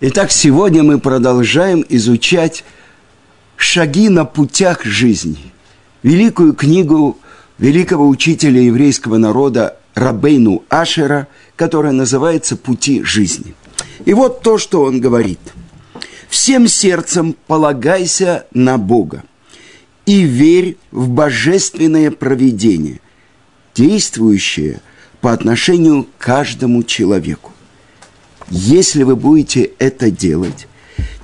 Итак, сегодня мы продолжаем изучать шаги на путях жизни. Великую книгу великого учителя еврейского народа Рабейну Ашера, которая называется «Пути жизни». И вот то, что он говорит. «Всем сердцем полагайся на Бога и верь в божественное провидение, действующее по отношению к каждому человеку. Если вы будете это делать,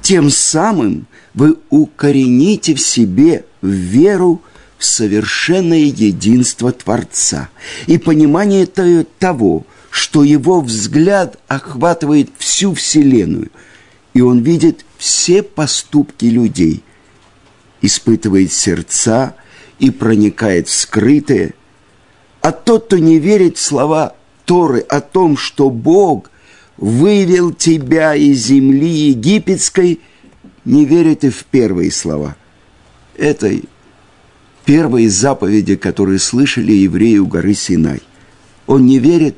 тем самым вы укорените в себе веру в совершенное единство Творца и понимание того, что его взгляд охватывает всю Вселенную, и он видит все поступки людей, испытывает сердца и проникает в скрытое. А тот, кто не верит в слова Торы о том, что Бог вывел тебя из земли египетской, не верит и в первые слова. Этой первые заповеди, которые слышали евреи у горы Синай. Он не верит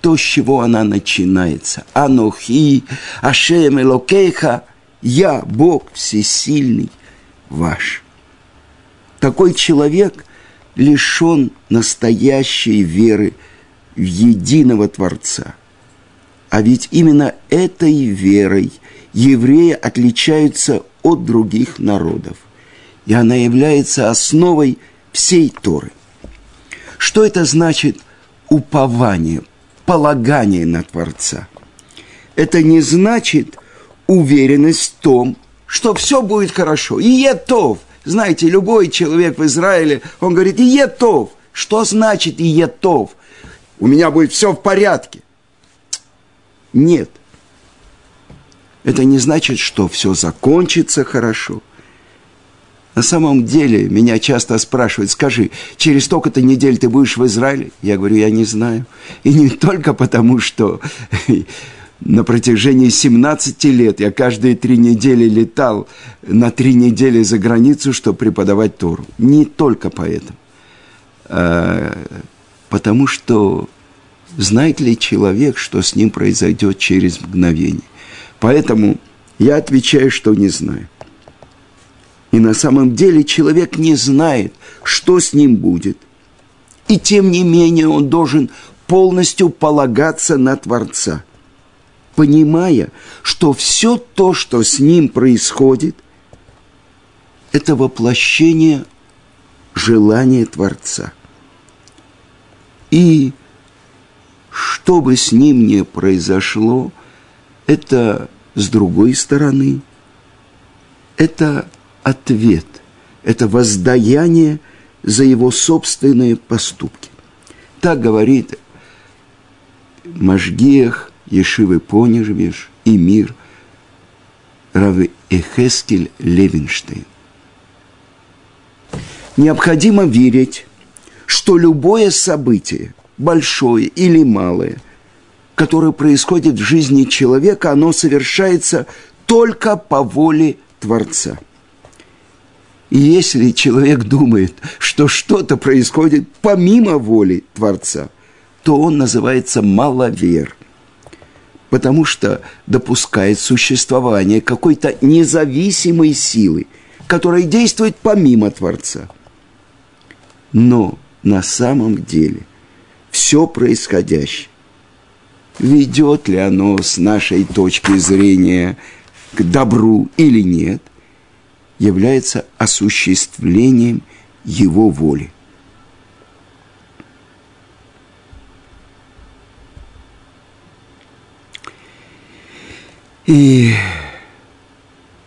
то, с чего она начинается. Анохи, Ашем Элокейха, я, Бог всесильный ваш. Такой человек лишен настоящей веры в единого Творца – а ведь именно этой верой евреи отличаются от других народов. И она является основой всей Торы. Что это значит упование, полагание на Творца? Это не значит уверенность в том, что все будет хорошо. И етов. Знаете, любой человек в Израиле, он говорит, и етов. Что значит и етов? У меня будет все в порядке. Нет. Это не значит, что все закончится хорошо. На самом деле, меня часто спрашивают, скажи, через столько-то недель ты будешь в Израиле? Я говорю, я не знаю. И не только потому, что на протяжении 17 лет я каждые три недели летал на три недели за границу, чтобы преподавать Тору. Не только поэтому. А, потому что знает ли человек, что с ним произойдет через мгновение. Поэтому я отвечаю, что не знаю. И на самом деле человек не знает, что с ним будет. И тем не менее он должен полностью полагаться на Творца, понимая, что все то, что с ним происходит, это воплощение желания Творца. И что бы с ним ни произошло, это с другой стороны, это ответ, это воздаяние за его собственные поступки. Так говорит Машгех, Ешивы Понижевиш и мир Равы Эхескель Левинштейн. Необходимо верить, что любое событие – большое или малое, которое происходит в жизни человека, оно совершается только по воле Творца. И если человек думает, что что-то происходит помимо воли Творца, то он называется маловер, потому что допускает существование какой-то независимой силы, которая действует помимо Творца. Но на самом деле – все происходящее. Ведет ли оно с нашей точки зрения к добру или нет, является осуществлением его воли. И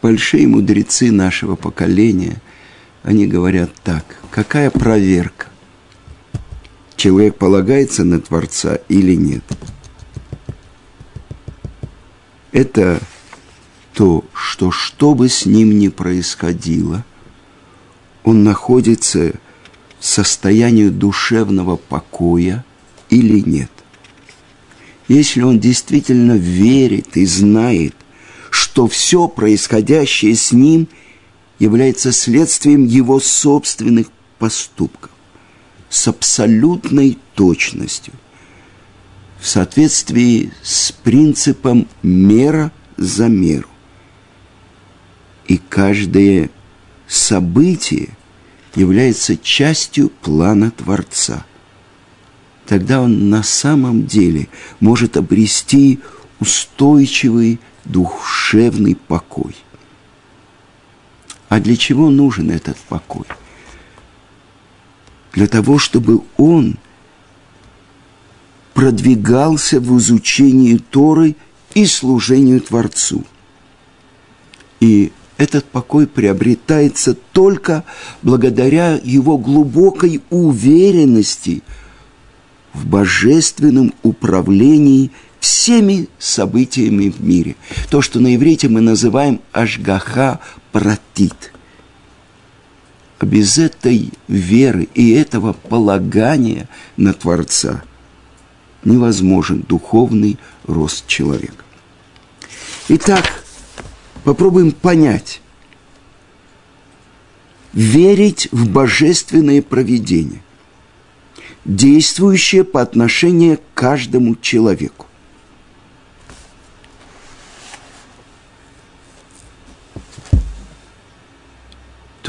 большие мудрецы нашего поколения, они говорят так, какая проверка? Человек полагается на Творца или нет. Это то, что что бы с ним ни происходило, он находится в состоянии душевного покоя или нет. Если он действительно верит и знает, что все происходящее с ним является следствием его собственных поступков с абсолютной точностью, в соответствии с принципом мера за меру. И каждое событие является частью плана Творца. Тогда он на самом деле может обрести устойчивый душевный покой. А для чего нужен этот покой? Для того, чтобы он продвигался в изучении Торы и служению Творцу. И этот покой приобретается только благодаря его глубокой уверенности в божественном управлении всеми событиями в мире. То, что на иврите мы называем ашгаха пратит. А без этой веры и этого полагания на Творца невозможен духовный рост человека. Итак, Попробуем понять. Верить в божественное проведение, действующее по отношению к каждому человеку.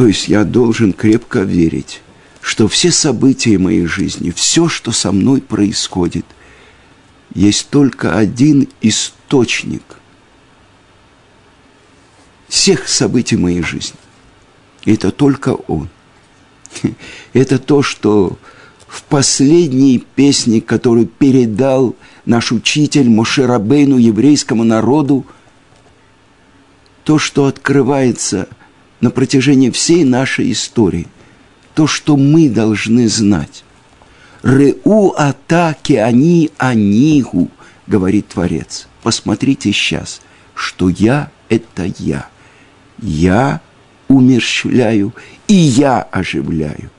То есть я должен крепко верить, что все события моей жизни, все, что со мной происходит, есть только один источник – всех событий моей жизни. Это только Он. Это то, что в последней песне, которую передал наш учитель Мошерабейну еврейскому народу, то, что открывается на протяжении всей нашей истории, то, что мы должны знать. Реу атаки они анигу, говорит Творец. Посмотрите сейчас, что я – это я – я умерщвляю, и я оживляю.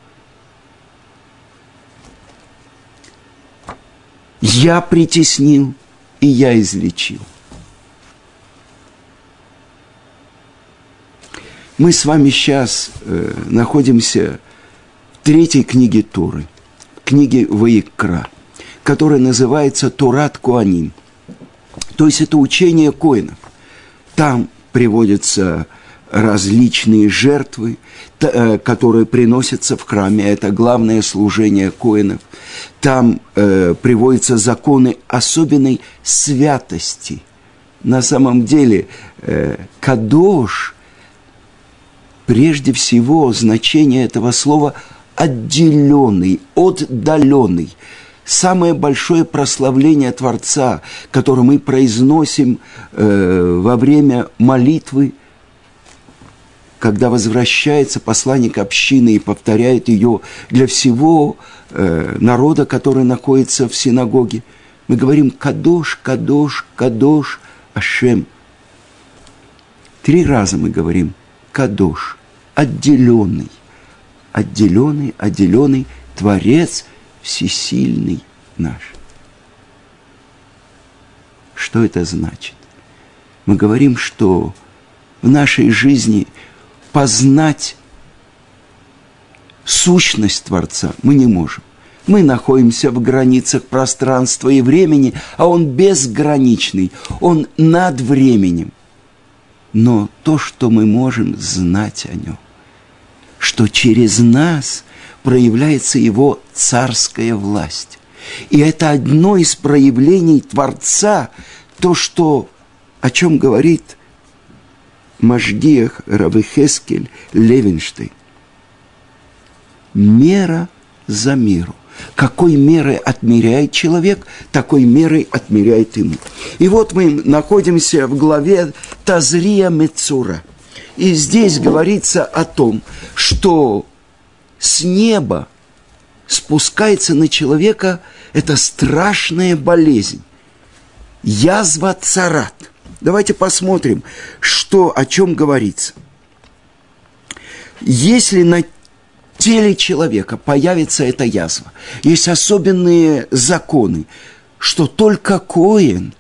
Я притеснил, и я излечил. Мы с вами сейчас э, находимся в третьей книге Торы, книге Ваикра, которая называется Турат Куаним. То есть это учение коинов. Там приводится различные жертвы, э, которые приносятся в храме. Это главное служение коинов. Там э, приводятся законы особенной святости. На самом деле, э, кадош, прежде всего, значение этого слова отделенный, отдаленный. Самое большое прославление Творца, которое мы произносим э, во время молитвы – когда возвращается посланник общины и повторяет ее для всего э, народа, который находится в синагоге, мы говорим «Кадош, Кадош, Кадош, Ашем». Три раза мы говорим «Кадош», отделенный, отделенный, отделенный, Творец всесильный наш. Что это значит? Мы говорим, что в нашей жизни – познать сущность Творца мы не можем. Мы находимся в границах пространства и времени, а Он безграничный, Он над временем. Но то, что мы можем знать о Нем, что через нас проявляется Его царская власть. И это одно из проявлений Творца, то, что, о чем говорит Машгиях Равыхескель Левинштейн. Мера за меру. Какой мерой отмеряет человек, такой мерой отмеряет ему. И вот мы находимся в главе Тазрия Мецура. И здесь говорится о том, что с неба спускается на человека эта страшная болезнь. Язва царат – Давайте посмотрим, что, о чем говорится. Если на теле человека появится эта язва, есть особенные законы, что только Коин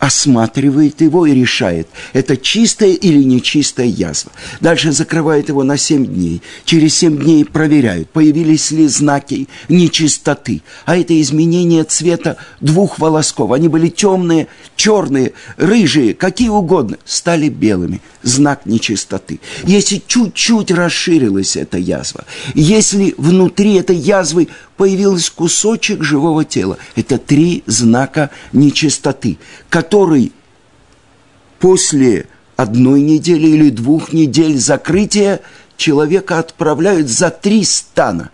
осматривает его и решает, это чистая или нечистая язва. Дальше закрывает его на семь дней. Через семь дней проверяют, появились ли знаки нечистоты. А это изменение цвета двух волосков. Они были темные, черные, рыжие, какие угодно, стали белыми. Знак нечистоты. Если чуть-чуть расширилась эта язва, если внутри этой язвы появился кусочек живого тела. Это три знака нечистоты, который после одной недели или двух недель закрытия человека отправляют за три стана.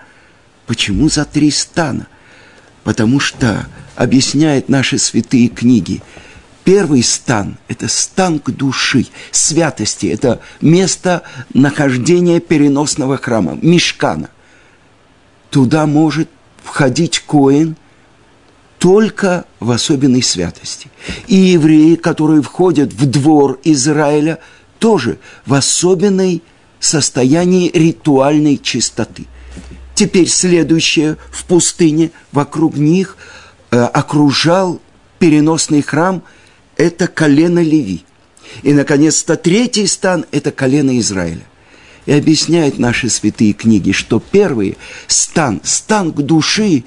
Почему за три стана? Потому что, объясняют наши святые книги, Первый стан – это стан к души, святости, это место нахождения переносного храма, мешкана. Туда может входить Коин только в особенной святости. И евреи, которые входят в двор Израиля, тоже в особенной состоянии ритуальной чистоты. Теперь следующее в пустыне, вокруг них э, окружал переносный храм, это колено Леви. И, наконец-то, третий стан – это колено Израиля и объясняют наши святые книги, что первый стан, стан к души,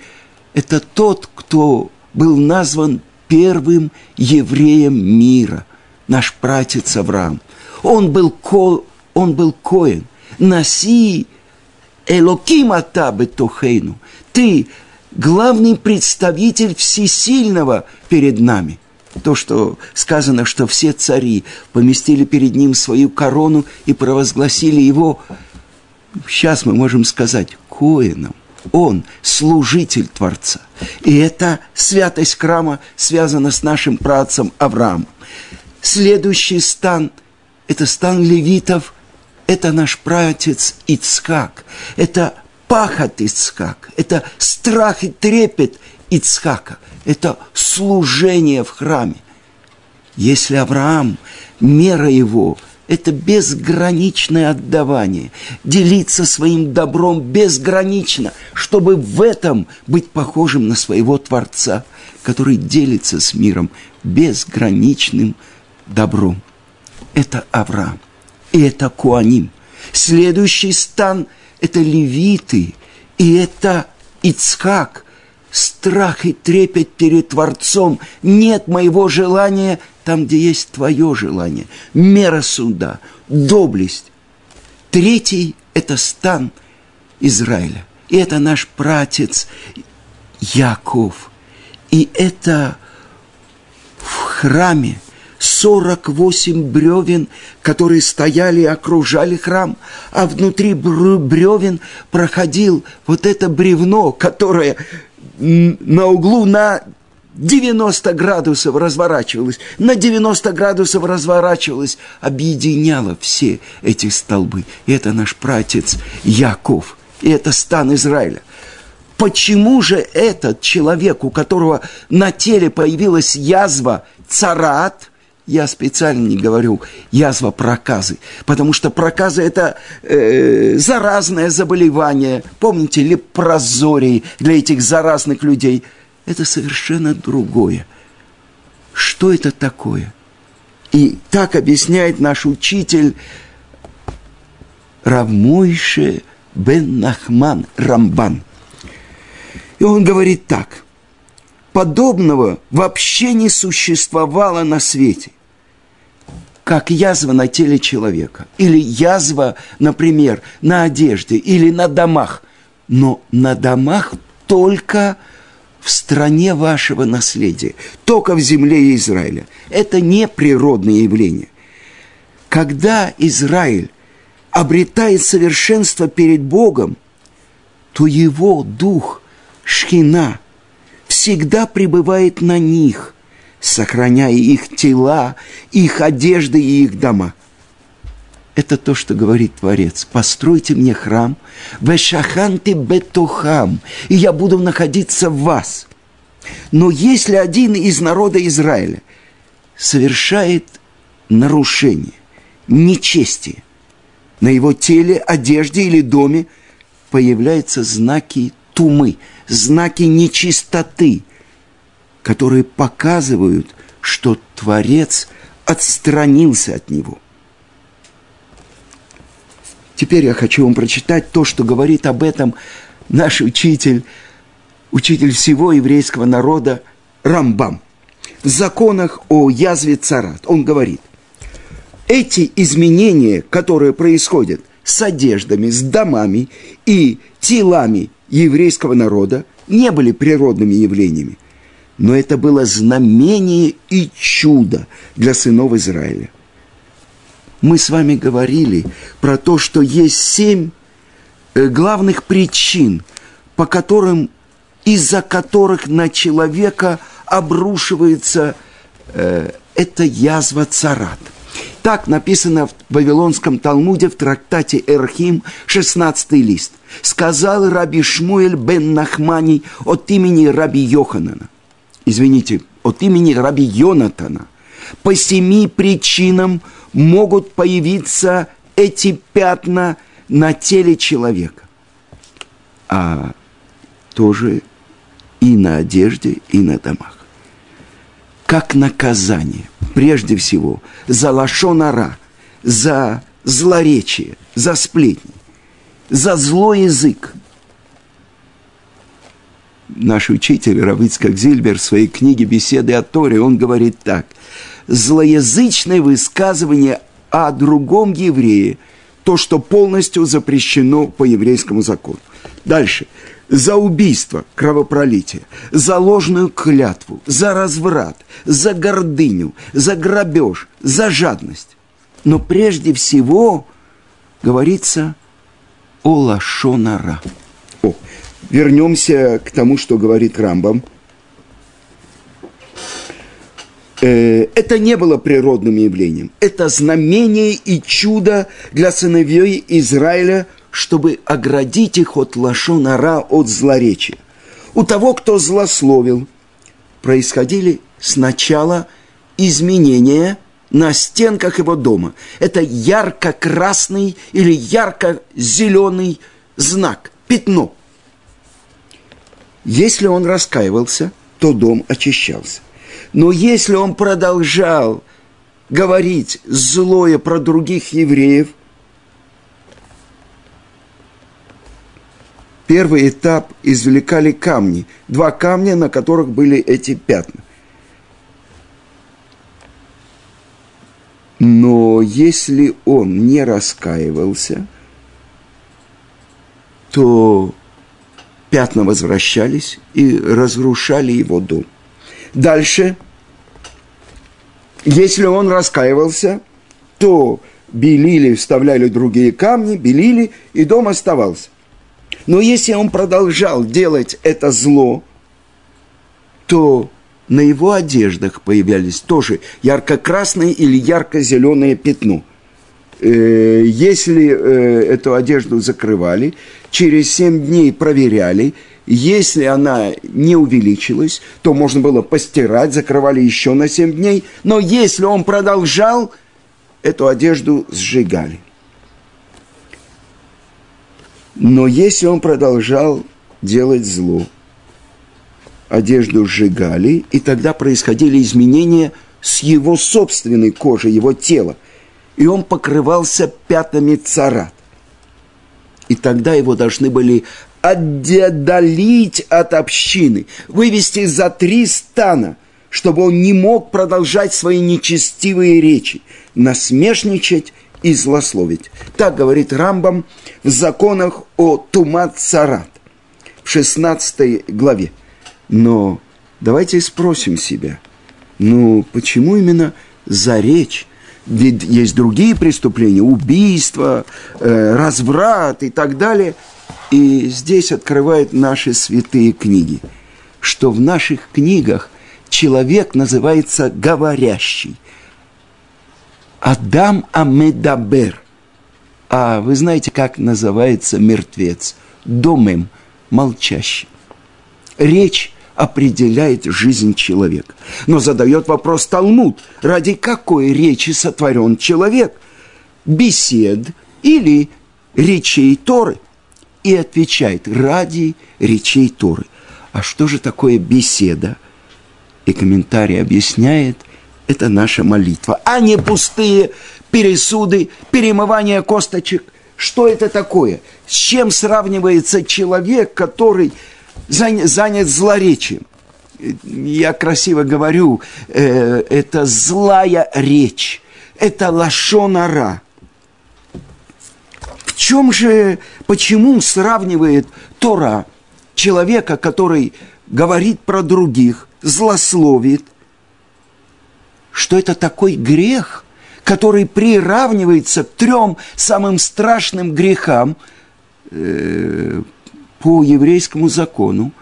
это тот, кто был назван первым евреем мира, наш пратец Авраам. Он был, ко, он был коин. Наси Элоким Атабе Тохейну. Ты главный представитель всесильного перед нами – то, что сказано, что все цари поместили перед ним свою корону и провозгласили его, сейчас мы можем сказать, коином. Он служитель Творца. И эта святость храма связана с нашим працем Авраамом. Следующий стан – это стан левитов, это наш пратец Ицхак, это пахот Ицхак, это страх и трепет Ицхака – это служение в храме. Если Авраам, мера его, это безграничное отдавание, делиться своим добром безгранично, чтобы в этом быть похожим на своего Творца, который делится с миром безграничным добром. Это Авраам, и это Куаним. Следующий стан – это левиты, и это Ицхак – страх и трепет перед Творцом. Нет моего желания там, где есть твое желание. Мера суда, доблесть. Третий – это стан Израиля. И это наш пратец Яков. И это в храме 48 бревен, которые стояли и окружали храм, а внутри бревен проходил вот это бревно, которое на углу на 90 градусов разворачивалась, на 90 градусов разворачивалась, объединяла все эти столбы. И это наш пратец Яков, и это стан Израиля. Почему же этот человек, у которого на теле появилась язва царат, я специально не говорю язва проказы, потому что проказы – это э, заразное заболевание. Помните, лепрозорий для этих заразных людей – это совершенно другое. Что это такое? И так объясняет наш учитель Равмойше бен Нахман Рамбан. И он говорит так – подобного вообще не существовало на свете как язва на теле человека, или язва, например, на одежде, или на домах. Но на домах только в стране вашего наследия, только в земле Израиля. Это не природное явление. Когда Израиль обретает совершенство перед Богом, то его дух, шхина, всегда пребывает на них – сохраняя их тела, их одежды и их дома. Это то, что говорит Творец. Постройте мне храм, вешаханты бетухам, и я буду находиться в вас. Но если один из народа Израиля совершает нарушение, нечестие, на его теле, одежде или доме появляются знаки тумы, знаки нечистоты – которые показывают, что Творец отстранился от него. Теперь я хочу вам прочитать то, что говорит об этом наш учитель, учитель всего еврейского народа Рамбам. В законах о язве царат он говорит, эти изменения, которые происходят с одеждами, с домами и телами еврейского народа, не были природными явлениями, но это было знамение и чудо для сынов Израиля. Мы с вами говорили про то, что есть семь э, главных причин, по которым, из-за которых на человека обрушивается э, эта язва царат – так написано в Вавилонском Талмуде в трактате Эрхим, 16 лист. Сказал Раби Шмуэль бен Нахмани от имени Раби Йоханана. Извините, от имени Раби Йонатана. По семи причинам могут появиться эти пятна на теле человека. А тоже и на одежде, и на домах как наказание, прежде всего, за лошонара, за злоречие, за сплетни, за злой язык. Наш учитель Равицкак Зильбер в своей книге «Беседы о Торе» он говорит так. Злоязычное высказывание о другом еврее – то, что полностью запрещено по еврейскому закону. Дальше за убийство, кровопролитие, за ложную клятву, за разврат, за гордыню, за грабеж, за жадность. Но прежде всего говорится о лашонара. О, вернемся к тому, что говорит Рамбам. Э, это не было природным явлением. Это знамение и чудо для сыновей Израиля – чтобы оградить их от лашонара, от злоречия. У того, кто злословил, происходили сначала изменения на стенках его дома. Это ярко-красный или ярко-зеленый знак, пятно. Если он раскаивался, то дом очищался. Но если он продолжал говорить злое про других евреев, первый этап извлекали камни, два камня, на которых были эти пятна. Но если он не раскаивался, то пятна возвращались и разрушали его дом. Дальше, если он раскаивался, то белили, вставляли другие камни, белили, и дом оставался. Но если он продолжал делать это зло, то на его одеждах появлялись тоже ярко-красное или ярко-зеленое пятно. Э, если э, эту одежду закрывали, через семь дней проверяли, если она не увеличилась, то можно было постирать, закрывали еще на семь дней. Но если он продолжал, эту одежду сжигали. Но если он продолжал делать зло, одежду сжигали, и тогда происходили изменения с его собственной кожей, его тела, и он покрывался пятнами царат. И тогда его должны были отдалить от общины, вывести за три стана, чтобы он не мог продолжать свои нечестивые речи, насмешничать и злословить. Так говорит Рамбам в законах о Тумат Царат в 16 главе. Но давайте спросим себя, ну почему именно за речь? Ведь есть другие преступления, убийство, э, разврат и так далее. И здесь открывают наши святые книги, что в наших книгах человек называется говорящий – Адам Амедабер. А вы знаете, как называется мертвец? Домем, молчащий. Речь определяет жизнь человека. Но задает вопрос Талмуд, ради какой речи сотворен человек? Бесед или речей Торы? И отвечает, ради речей Торы. А что же такое беседа? И комментарий объясняет – это наша молитва, а не пустые пересуды, перемывание косточек. Что это такое? С чем сравнивается человек, который занят злоречием? Я красиво говорю, э, это злая речь, это лашонара. Чем же, почему сравнивает Тора человека, который говорит про других, злословит, что это такой грех, который приравнивается к трем самым страшным грехам э, по еврейскому закону.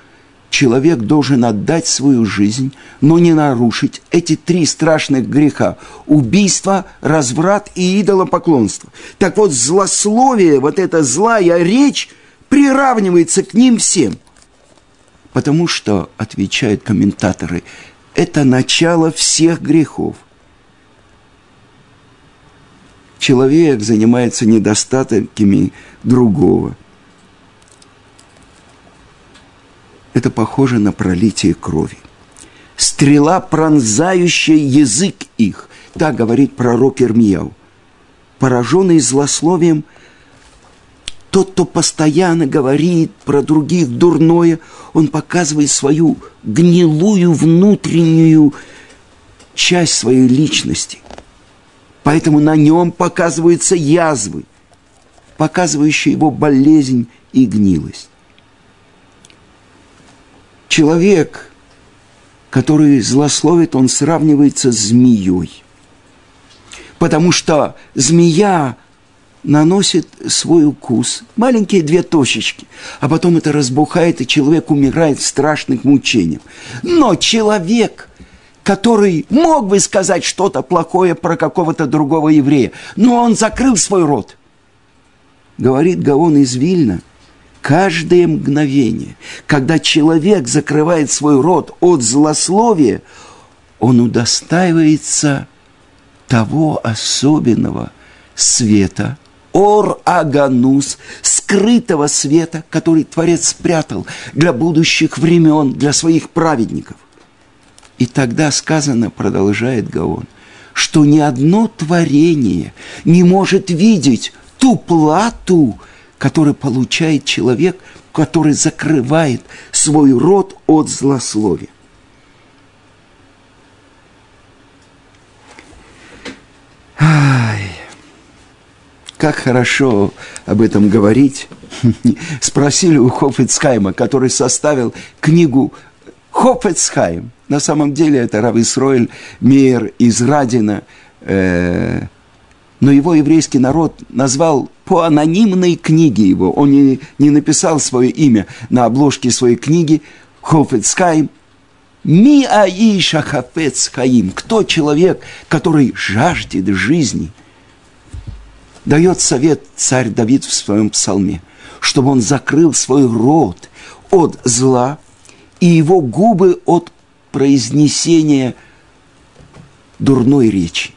Человек должен отдать свою жизнь, но не нарушить эти три страшных греха – убийство, разврат и идолопоклонство. Так вот, злословие, вот эта злая речь приравнивается к ним всем – Потому что, отвечают комментаторы, это начало всех грехов. Человек занимается недостатками другого. Это похоже на пролитие крови. Стрела, пронзающая язык их, так говорит пророк Ирмияу. Пораженный злословием – тот, кто постоянно говорит про других дурное, он показывает свою гнилую внутреннюю часть своей личности. Поэтому на нем показываются язвы, показывающие его болезнь и гнилость. Человек, который злословит, он сравнивается с змеей. Потому что змея наносит свой укус, маленькие две точечки, а потом это разбухает, и человек умирает в страшных мучениях. Но человек, который мог бы сказать что-то плохое про какого-то другого еврея, но он закрыл свой рот. Говорит Гаон из Вильна, каждое мгновение, когда человек закрывает свой рот от злословия, он удостаивается того особенного света – Ор Аганус, скрытого света, который Творец спрятал для будущих времен, для своих праведников. И тогда сказано, продолжает Гаон, что ни одно творение не может видеть ту плату, которую получает человек, который закрывает свой рот от злословия. Ай. Как хорошо об этом говорить. Спросили у Хофицхайма, который составил книгу Хофицхайм. На самом деле это Рав Исроэль Мейер из Радина. Э, но его еврейский народ назвал по анонимной книге его. Он не, не написал свое имя на обложке своей книги Хофицхайм. Ми аиша хафец хаим. Кто человек, который жаждет жизни – дает совет царь Давид в своем псалме, чтобы он закрыл свой рот от зла и его губы от произнесения дурной речи.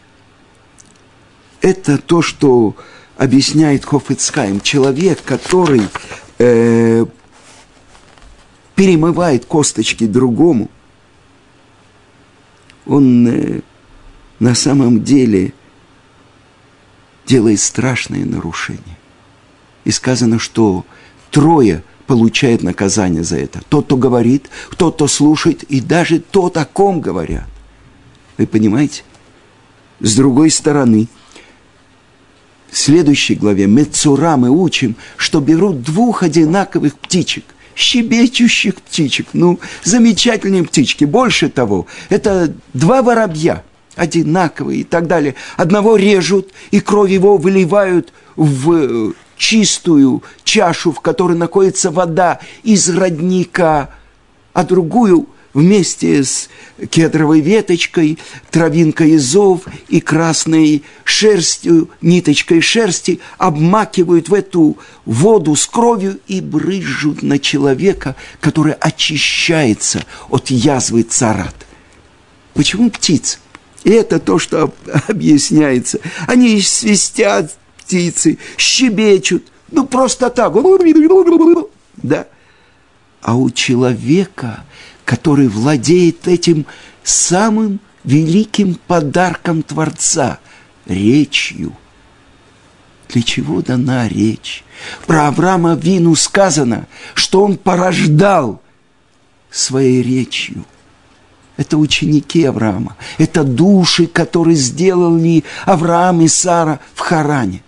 Это то, что объясняет Хофицкайм. Человек, который э, перемывает косточки другому, он э, на самом деле – делает страшное нарушение. И сказано, что трое получают наказание за это. Тот, кто говорит, тот, кто слушает, и даже тот, о ком говорят. Вы понимаете? С другой стороны, следующей главе Мецура мы учим, что берут двух одинаковых птичек, щебечущих птичек, ну, замечательные птички. Больше того, это два воробья – одинаковые и так далее. Одного режут, и кровь его выливают в э, чистую чашу, в которой находится вода из родника, а другую вместе с кедровой веточкой, травинкой изов и красной шерстью, ниточкой шерсти обмакивают в эту воду с кровью и брызжут на человека, который очищается от язвы царат. Почему птица? И это то, что объясняется. Они свистят, птицы, щебечут. Ну, просто так. Да. А у человека, который владеет этим самым великим подарком Творца – речью. Для чего дана речь? Про Авраама Вину сказано, что он порождал своей речью. Это ученики Авраама, это души, которые сделали Авраам и Сара в Харане.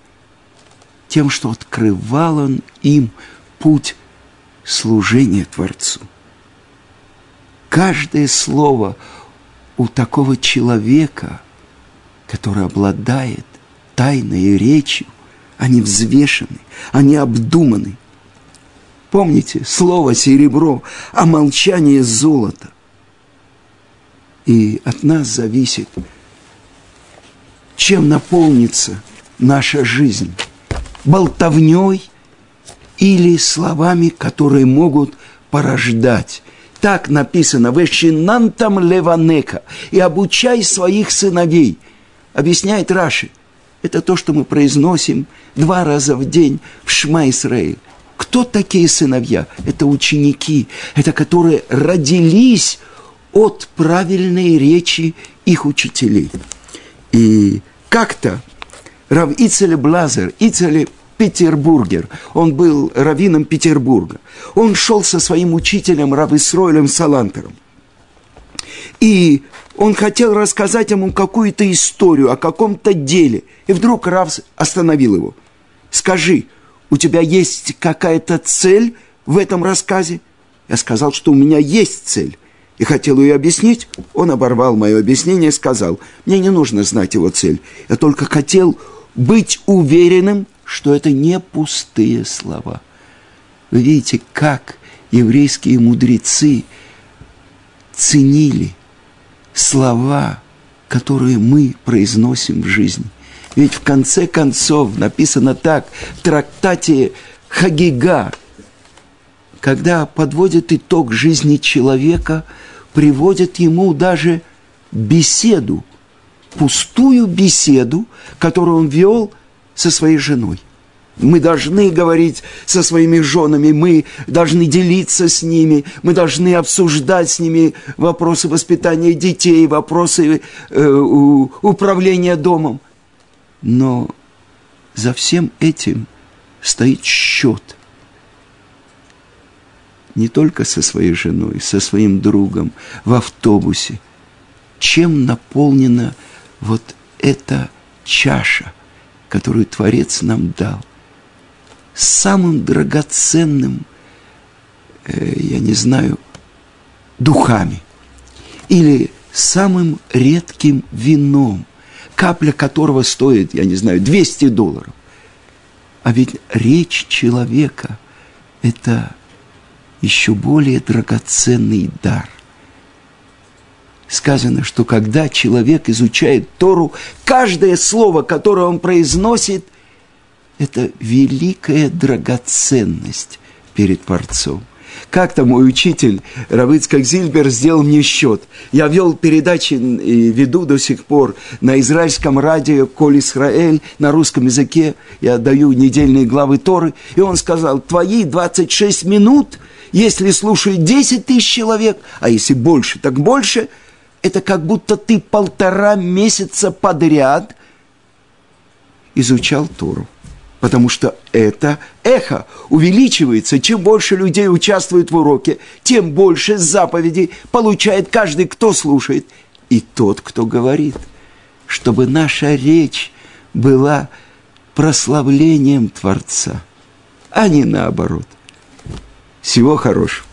Тем, что открывал он им путь служения Творцу. Каждое слово у такого человека, который обладает тайной речью, они взвешены, они обдуманы. Помните, слово серебро, а молчание золото. И от нас зависит, чем наполнится наша жизнь. Болтовней или словами, которые могут порождать так написано, «Вещинантам леванека» и обучай своих сыновей. Объясняет Раши. Это то, что мы произносим два раза в день в Шма Исраиль. Кто такие сыновья? Это ученики, это которые родились от правильной речи их учителей. И как-то Рав Ицеле Блазер, Ицеле Петербургер. Он был раввином Петербурга. Он шел со своим учителем Рависройлем Салантером. И он хотел рассказать ему какую-то историю о каком-то деле. И вдруг Рав остановил его. «Скажи, у тебя есть какая-то цель в этом рассказе?» Я сказал, что у меня есть цель. И хотел ее объяснить. Он оборвал мое объяснение и сказал, мне не нужно знать его цель. Я только хотел быть уверенным, что это не пустые слова. Вы видите, как еврейские мудрецы ценили слова, которые мы произносим в жизни. Ведь в конце концов написано так в трактате Хагига, когда подводят итог жизни человека, приводят ему даже беседу, пустую беседу, которую он вел – со своей женой. Мы должны говорить со своими женами, мы должны делиться с ними, мы должны обсуждать с ними вопросы воспитания детей, вопросы э, управления домом. Но за всем этим стоит счет. Не только со своей женой, со своим другом, в автобусе. Чем наполнена вот эта чаша – которую Творец нам дал, самым драгоценным, э, я не знаю, духами. Или самым редким вином, капля которого стоит, я не знаю, 200 долларов. А ведь речь человека – это еще более драгоценный дар – сказано, что когда человек изучает Тору, каждое слово, которое он произносит, это великая драгоценность перед Творцом. Как-то мой учитель Равыцкак Зильбер сделал мне счет. Я вел передачи и веду до сих пор на израильском радио «Коль Исраэль» на русском языке. Я даю недельные главы Торы. И он сказал, твои 26 минут, если слушают 10 тысяч человек, а если больше, так больше – это как будто ты полтора месяца подряд изучал Тору. Потому что это эхо увеличивается. Чем больше людей участвует в уроке, тем больше заповедей получает каждый, кто слушает, и тот, кто говорит. Чтобы наша речь была прославлением Творца, а не наоборот. Всего хорошего.